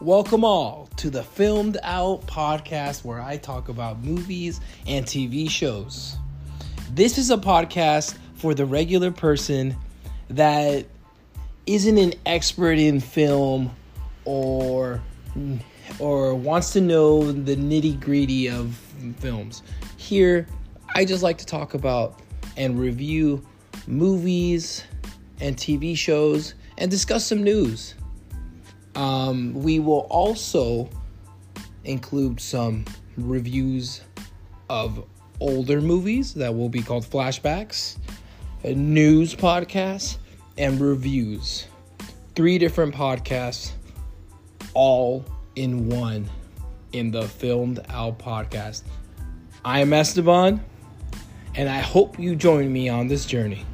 Welcome all to the Filmed Out podcast where I talk about movies and TV shows. This is a podcast for the regular person that isn't an expert in film or or wants to know the nitty-gritty of films. Here, I just like to talk about and review movies and TV shows and discuss some news. Um, we will also include some reviews of older movies that will be called flashbacks, a news podcasts, and reviews. Three different podcasts, all in one in the Filmed Out podcast. I am Esteban, and I hope you join me on this journey.